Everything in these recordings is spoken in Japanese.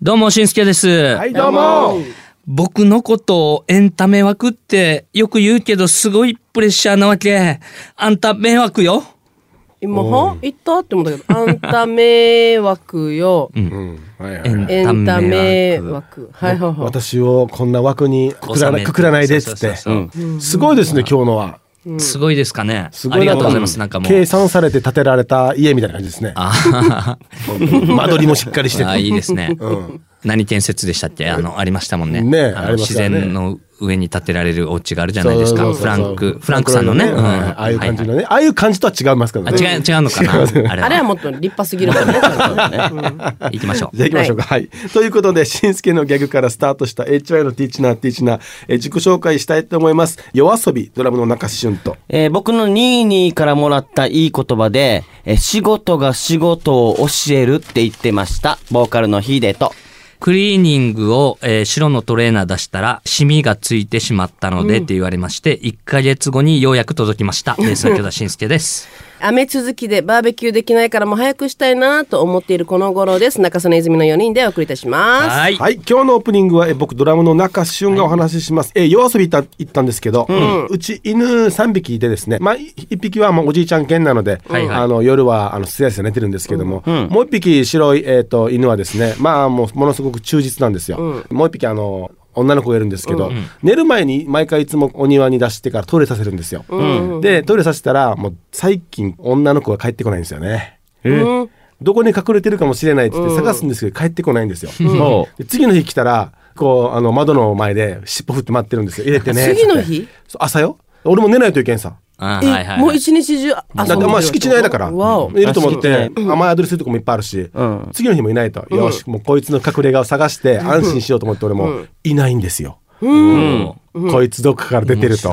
どうも、しんすけです。はい、どうも。僕のことをエンタメ枠ってよく言うけど、すごいプレッシャーなわけ。あんた迷惑よ。今は？言った？って思ったけど、あんた迷惑よ。うん、はいはいエンエンタメ枠。枠。はいはいはい。私をこんな枠にくくらなくくらないでっつって。すごいですね、今日のは。すごいですかね。すごいなありがとうございます。なんかもう。計算されて建てられた家みたいな感じですね。あ 間取りもしっかりしてあ、て。いいですね。ん何建設でしたっけ？あの、ありましたもんね。ねあのね然の上に建てられるお家があるじゃないですか。フランク、フランクさんのね。うんはいああいう感じのね。ああいう感じとは違いますけどあ、ね。違う、違うのかな？あれあれはもっと立派すぎるからねちゃん。行きましょう。じゃあ行きましょうか。はい。ということで、しんすけのギャグからスタートした HY のティーチナーティーチナー、えー自己紹介したいと思います。夜遊び、ドラムの中俊と。えー僕のニーニーからもらったいい言葉で、えー仕事が仕事を教えるって言ってました。ボーカルのヒデと。クリーニングを、えー白のトレーナー出したら、シミがついてしまったのでって言われまして、1ヶ月後にようやく届きました。ベースの京田慎介です。雨続きでバーベキューできないからもう早くしたいなと思っているこの頃です。中曽根泉の4人でお送りいたします。はい。はい、今日のオープニングはえ僕ドラムの中俊がお話しします。え夜遊び行った行ったんですけど、うち犬3匹でですね、まあい一匹はまあおじいちゃん犬なので、はいはいあの夜はあのすやすや寝てるんですけども、もう一匹白いえっ、と犬はですね、まあもうものすごく忠実なんですよ。もう一匹あの女の子がいるんですけど、寝る前に毎回いつもお庭に出してからトイレさせるんですよ。でトイレさせたらもう最近女の子が帰ってこないんですよね。うん。どこに隠れてるかもしれないって言って探すんですけど帰ってこないんですよ。そで次の日来たらこうあの窓の前で尻尾振って待ってるんですよ。入れてね。次の日？朝よ。俺も寝ないといけんさえ、あはいはい、もうはい。一日中遊んでだってまあ敷地内だから。いると思っあて敷雨宿りするとこもいっぱいあるし、ん。次の日もいないと、よしもうこいつの隠れ家を探して安心しようと思って俺もいないんですよ、うんこいつどっかから出てると。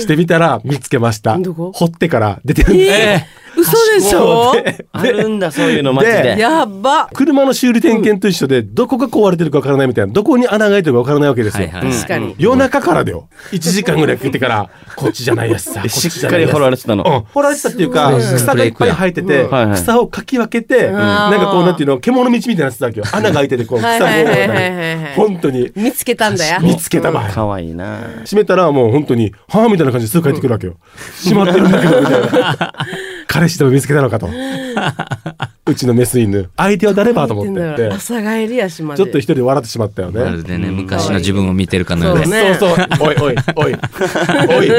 してみたら見つけました。どこ掘ってから出てるんです、えー、嘘でしょ？あるんだ、そういうのマジで。で。やば。車の修理点検と一緒でどこが壊れてるかわからないみたいなどこに穴が開いてるかわからないわけですよ、はいはい確かに。夜中からだよ。1時間ぐらいかけてからこっちじゃないやつさ しっかり掘られてたの。うん、掘られてたっていうか、う。ん。草がいっぱい生えてて、うん。草をかき分けて、なんかこうなん。ていうの獣道みたいなやつだけど穴が開いててこう草はいがはいはいはいはい本当に見つけたんだよ。見つけた場合かわいいな。閉めたらもう本当に「はあ」みたいな感じですぐ帰ってくるわけよ。閉まってるんだけどみたいな彼氏でも見つけたのかと うちのメス犬相手は誰ばと思ってて朝帰りやしまで。ちょっと一人で笑ってしまったよねまるでね、昔の自分を見てるかのようで。そうねそうそう。おいおいおい おい。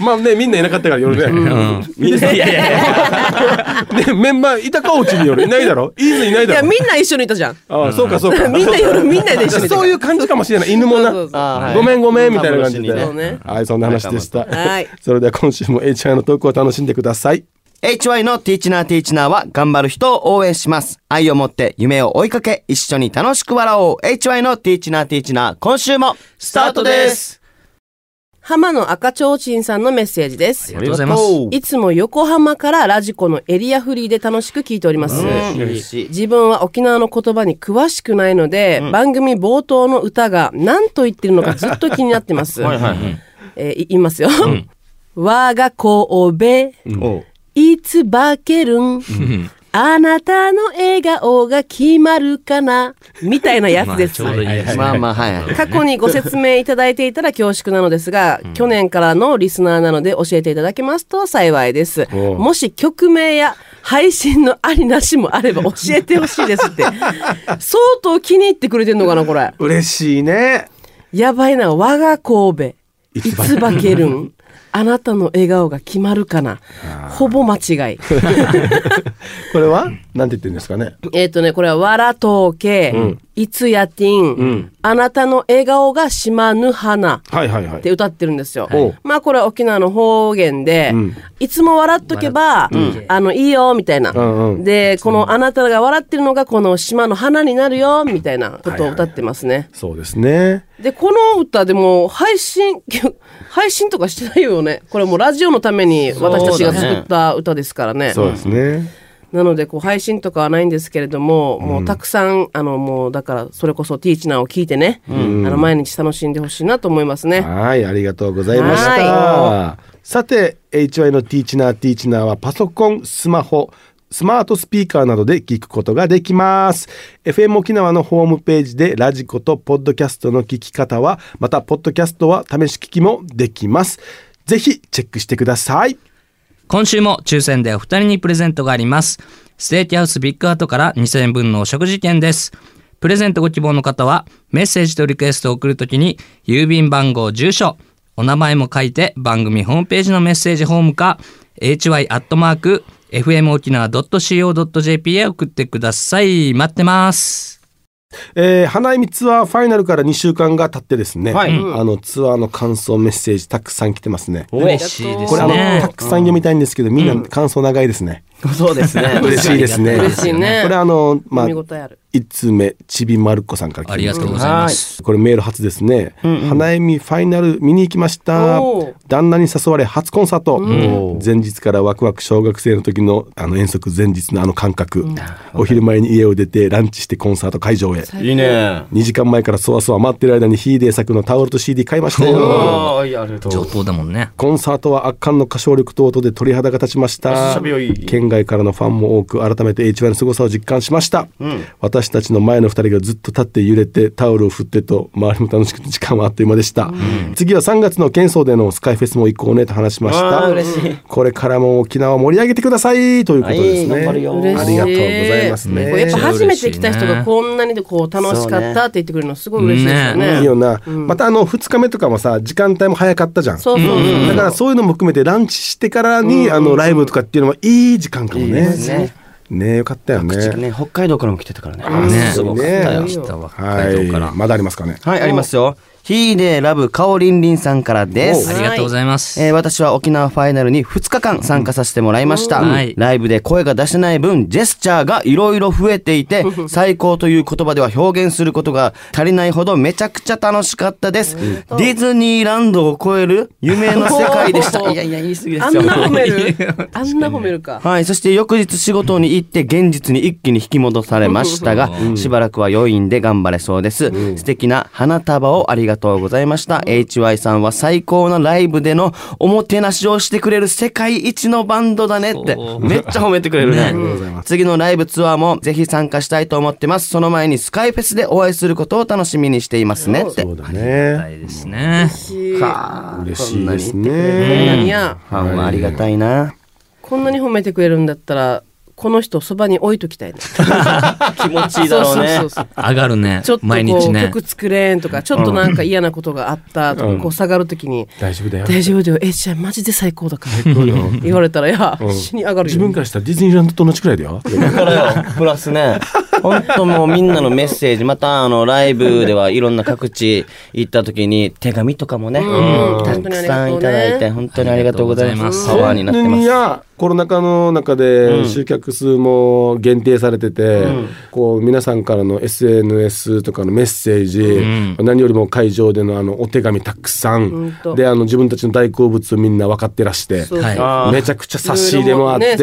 まあねみんないなかったから夜ね。うん。みんないやいやいや。ねメンバーいたかおうちに夜いないだろ？いいずいないいや、だろ。みんな一緒にいたじゃん。ああそうかそうか。みんな夜、みんなで一緒にいた。そういう感じかもしれない。犬もな。そうそうそうあーはいごめんごめんみたいな感じで。はいそんな話でした。はいそれでは今週も HI のトークを楽しんでください。HY のティーチナーティーチナーは頑張る人を応援します。愛を持って夢を追いかけ、一緒に楽しく笑おう。HY のティーチナーティーチナー、今週もスタートです。浜野赤ちょうちんさんのメッセージですあり。がとうございます。いつも横浜からラジコのエリアフリーで楽しく聞いております。嬉しい。自分は沖縄の言葉に詳しくないので、番組冒頭の歌が何と言ってるのかずっと気になってます。はいはい。えーい言いますよ。我が神戸、おういつ化けるん、あなたの笑顔が決まるかな、みたいなやつです。まあちょうどいいですね。まあまあ、はいはい。過去にご説明いただいていたら恐縮なのですが、去年からのリスナーなので教えていただけますと幸いです。もし曲名や配信のありなしもあれば教えてほしいですって。相当気に入ってくれてんのかな、これ。嬉しいね。やばいな、我が神戸。いつ化けるん？あなたの笑顔が決まるかな。ほぼ間違い。これは？なんて言ってるんですかね。えっとね、これは、わらとうけ、いつやてん、んあなたの笑顔がしまぬ花。はいはいはいって。歌ってるんですよ。まあこれは沖縄の方言で、んいつも笑っとけば、あのいいよみたいな、うんうんでこのあなたが笑ってるのがこの島の花になるよみたいなことを歌ってますね。そうですね。でこの歌でも配信 配信とかしてないよね。これもうラジオのために私たちが作った歌ですからね。そうですね。なのでこう配信とかはないんですけれども、もうたくさんあのもうだからそれこそティーチナーを聞いてね、あの毎日楽しんでほしいなと思いますね。はい、ありがとうございました。はさて、HY のティーチナーティーチナーはパソコン、スマホ、スマートスピーカーなどで聞くことができます。FM 沖縄のホームページでラジコとポッドキャストの聞き方は、またポッドキャストは試し聞きもできます。ぜひチェックしてください。今週も抽選でお二人にプレゼントがあります。ステーキハウスビッグアートから2000円分のお食事券です。プレゼントご希望の方は、メッセージとリクエストを送るときに、郵便番号、住所、お名前も書いて番組ホームページのメッセージホームか、hy.fmokinawa.co.jp へ送ってください。待ってます。えー、花見ツアーファイナルから2週間が経ってですね、はいあのツアーの感想メッセージたくさん来てますね。嬉しいですこれあの、ねた。くさん読みたいんですけど、みんな感想長いですね。そうですね。嬉しいですね。嬉しいねこれあの、まあ見、応えある。1通目、ちびまる子さんから来てますありがとうございます。これメール初ですね。花江見ファイナル見に行きました。旦那に誘われ初コンサート。ん前日からワクワク小学生の時のあの遠足前日のあの感覚。お昼前に家を出てランチしてコンサート会場へ。いいね。2時間前からそわそわ待ってる間にヒーデー作のタオルと CD 買いましたよ。上等だもんね。コンサートは圧巻の歌唱力と音で鳥肌が立ちました県外からのファンも多く改めて HY の凄さを実感しました、私たちの前の2人がずっと立って揺れてタオルを振ってと周りも楽しくて時間はあっという間でした、次は3月の県総でのスカイフェスも行こうねと話しました。これからも沖縄を盛り上げてくださいということですね、はいありがとうございますね。やっぱ初めて来た人がこんなにでこう楽しかったって言ってくれるのすごい嬉しいですよね。いいよな、またあの2日目とかもさ時間帯も早かったじゃん。だからそういうのも含めてランチしてからに、あのライブとかっていうのもいい時間かもね。いいですねねよかったよね。ね、北海道からも来てたからね。ねすごかったよはい海道から。まだありますかね。はい、ありますよ。ヒーデーラブカオリンリンさんからです。ありがとうございます。えー私は沖縄ファイナルに2日間参加させてもらいました、うん。はい。ライブで声が出せない分ジェスチャーがいろいろ増えていて最高という言葉では表現することが足りないほどめちゃくちゃ楽しかったです、ディズニーランドを超える夢の世界でした。いやいや言い過ぎですよあんな褒める？あんな褒めるか。はい。そして翌日仕事に行って現実に一気に引き戻されましたが、しばらくは余韻で頑張れそうです。素敵な花束をありがとうございました。HY さんは最高のライブでのおもてなしをしてくれる世界一のバンドだねってめっちゃ褒めてくれるねね 次のライブツアーもぜひ参加したいと思ってます。その前にスカイフェスでお会いすることを楽しみにしていますねって。そうだはね。いですね。嬉しいですこんなね。にやファンはありがたいな。こんなに褒めてくれるんだったらこの人そばに置いときたいね。気持ちいいだろうねそう。そうそう上がるねちょっ。とこ毎日うね。曲作れんとかちょっとなんか嫌なことがあったとかこう下がるときに大丈夫だよ。大丈夫だよえじゃあマジで最高だから言われたらいやうん死に上がるよ自分からしたらディズニーランドと同じくらいだよ。だからよ、プラスね、本当もうみんなのメッセージ、またあのライブではいろんな各地行った時に手紙とかもね、うん。たくさんいただいて、本当にありがとうございます。パワーになってます。いやコロナ禍の中で集客数も限定されてて、こう皆さんからの SNS とかのメッセージ、何よりも会場でのあのお手紙たくさほん。んとであの自分たちの大好物をみんな分かってらしてめちゃくちゃ差し入れもあって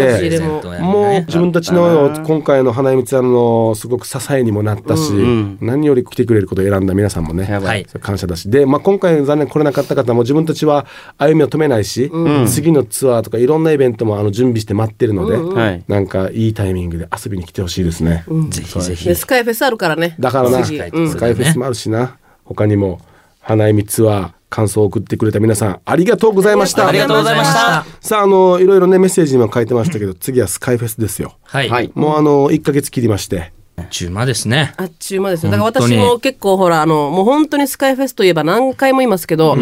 もう自分たちの今回の花江光さんのすごく支えにもなったし、ん何より来てくれることを選んだ皆さんもねやばい。それ感謝だし。で、まあ、今回残念来れなかった方も自分たちは歩みを止めないし、次のツアーとかいろんなイベントもあの準備して待ってるので、はい。なんかいいタイミングで遊びに来てほしいですね、ぜひぜひで。スカイフェスあるからね。だからなス次カイうんフェスもあるしな。他にも花江光ツアー感想を送ってくれた皆さんありがとうございましたありがとうございました。さああのいろいろねメッセージにも書いてましたけど次はスカイフェスですよはい。はい。もうあの1ヶ月切りまして中間ですね。あっちゅう間ですよだから私も結構ほらあのもう本当にスカイフェスといえば何回も言いますけど、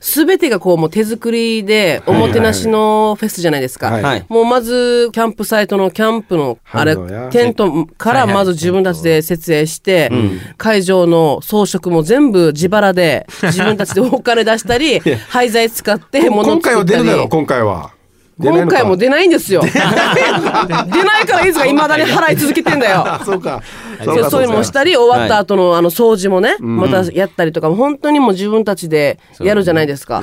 すべてがこうもう手作りでおもてなしのフェスじゃないですか、はい。はい。もうまずキャンプサイトのキャンプのあれテントからまず自分たちで設営して、会場の装飾も全部自腹で自分たちでお金出したり 廃材使って物今回は作ったり。出るだろう今回は今回も出ないんですよ。出ないか。らいつがいまだに払い続けてんだよ。そうか。そうそういうのもしたり終わった後のあの掃除もね、またやったりとかも本当にもう自分たちでやるじゃないですか、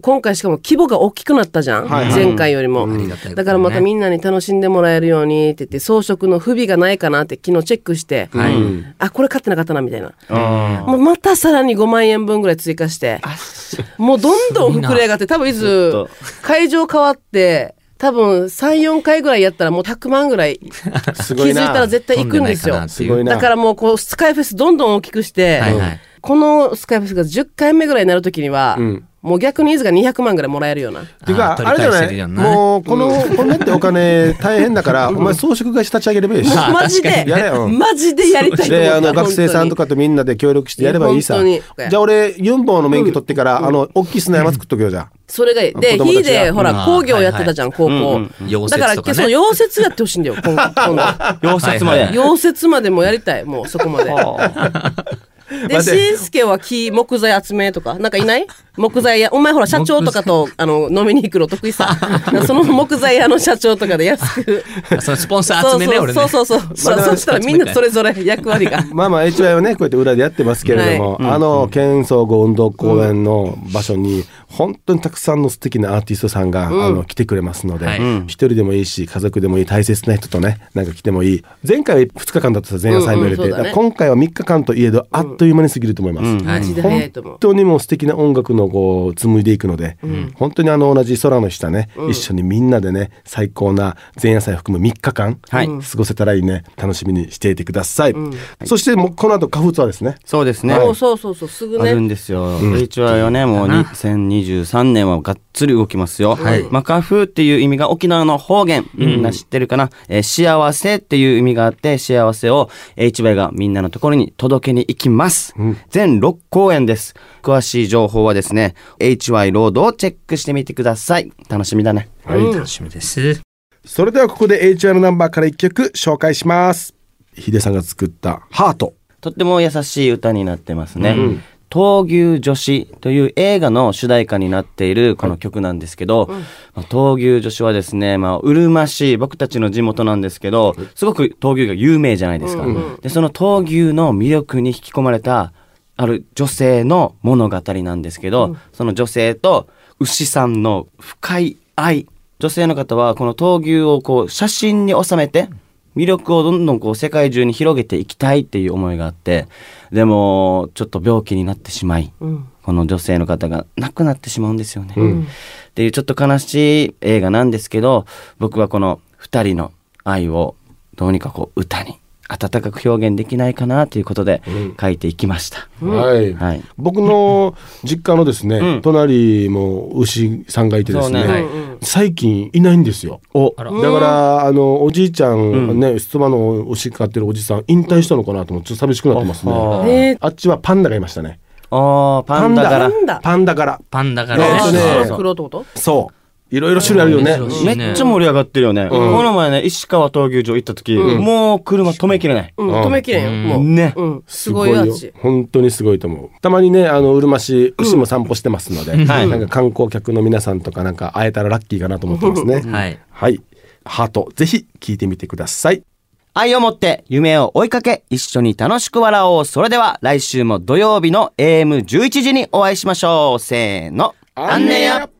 今回しかも規模が大きくなったじゃん、はい。前回よりも、りがたいことね。だからまたみんなに楽しんでもらえるようにって言って装飾の不備がないかなって昨日チェックして、はい。あこれ買ってなかったなみたいな。あもうまたさらに5万円分ぐらい追加してもうどんどん膨れ上がって多分いつと。会場変わって多分34回ぐらいやったらもう100万ぐらい気づいたら絶対行くんですよ。だからもうこうスカイフェスどんどん大きくして、はいはいこのスカイフェスが10回目ぐらいになるときには、ん。もう逆にいずが200万ぐらいもらえるような。ていうかあれじゃな。いもうこのこんなってお金大変だからお前装飾会社立ち上げればいいし。あマジでやれよ。マジでやりたいであの学生さんとかとみんなで協力してやればいいさ。じゃあ俺ユンボの免許取ってからあの大きい砂山作っとけよじゃあ。それがいい。で子供たちが。ヒーでほうん。ら工業やってたじゃん高校。溶だからその溶接やってほしいんだよ今 今度。溶接まで、はい溶接までもやりたいもうそこまででしんすけは木木材集めとかなんかいない？木材屋。お前ほら社長とかとあの飲みに行くの得意さ。その木材屋の社長とかで安く。そのスポンサー集めね俺ねそうそう。そうそうそしたらみんなそれぞれ役割が。まあまあ HY はねこうやって裏でやってますけれども、あの県総合運動公園の場所に本当にたくさんの素敵なアーティストさんが、あの来てくれますのではい。一、人でもいいし家族でもいい大切な人とねなんか来てもいい。前回は2日間だったさ前夜祭も入れて、うんうんね。今回は3日間といえどあっという間に過ぎると思います。はいマジで早い本当にもう素敵な音楽のこう紡いでいくので、本当にあの同じ空の下ね、一緒にみんなでね最高な前夜祭を含む3日間、はい。過ごせたらいいね楽しみにしていてください、そしてもうこの後花粉ツアーですね。そうですね、そうそうそうそうすぐあるんねですよ。HY はね、もう2023年はがっつり動きますよ。まあ、花風っていう意味が沖縄の方言、みんな知ってるかな、えー幸せっていう意味があって、幸せを HY がみんなのところに届けに行きます。全6公演です。詳しい情報はですね、HY ロードをチェックしてみてください。楽しみだね。はい、楽しみです。それではここで HY のナンバーから1曲紹介します。ヒデさんが作ったハート。とっても優しい歌になってますね。闘牛女子という映画の主題歌になっているこの曲なんですけど、まあ闘牛女子はですね、まあ、うるま市、僕たちの地元なんですけど、すごく闘牛が有名じゃないですか。で、その闘牛の魅力に引き込まれた、ある女性の物語なんですけど、その女性と牛さんの深い愛。女性の方はこの闘牛をこう写真に収めて、魅力をどんどんこう世界中に広げていきたいっていう思いがあってでもちょっと病気になってしまい、この女性の方が亡くなってしまうんですよね。っていうちょっと悲しい映画なんですけど僕はこの2人の愛をどうにかこう歌に温かく表現できないかなということで書いていきました。はい、はい。僕の 実家のですね、うん。隣も牛さんがいてですねね。はい。最近いないんですよ。お。だからあのおじいちゃん、ね妻の牛飼ってるおじさん引退したのかなと思ってちょっと寂しくなってますね、あっちはパンダがいましたね。あーパンダから。パンダ。パンダ柄パンダかえーらとねそういろいろ種類あるよね。めっちゃ盛り上がってるよね。この前ね石川闘牛場行った時、もう車止めきれない。うん。止めきれんよもう。ね。うん。すごいあっち本当にすごいと思う。たまにねあのうるま市牛も散歩してますので、なんか観光客の皆さんとかなんか会えたらラッキーかなと思ってますね。はい。はい。ハートぜひ聞いてみてください。愛を持って夢を追いかけ一緒に楽しく笑おう。それでは来週も土曜日の AM11 時にお会いしましょう。せーの。あんねや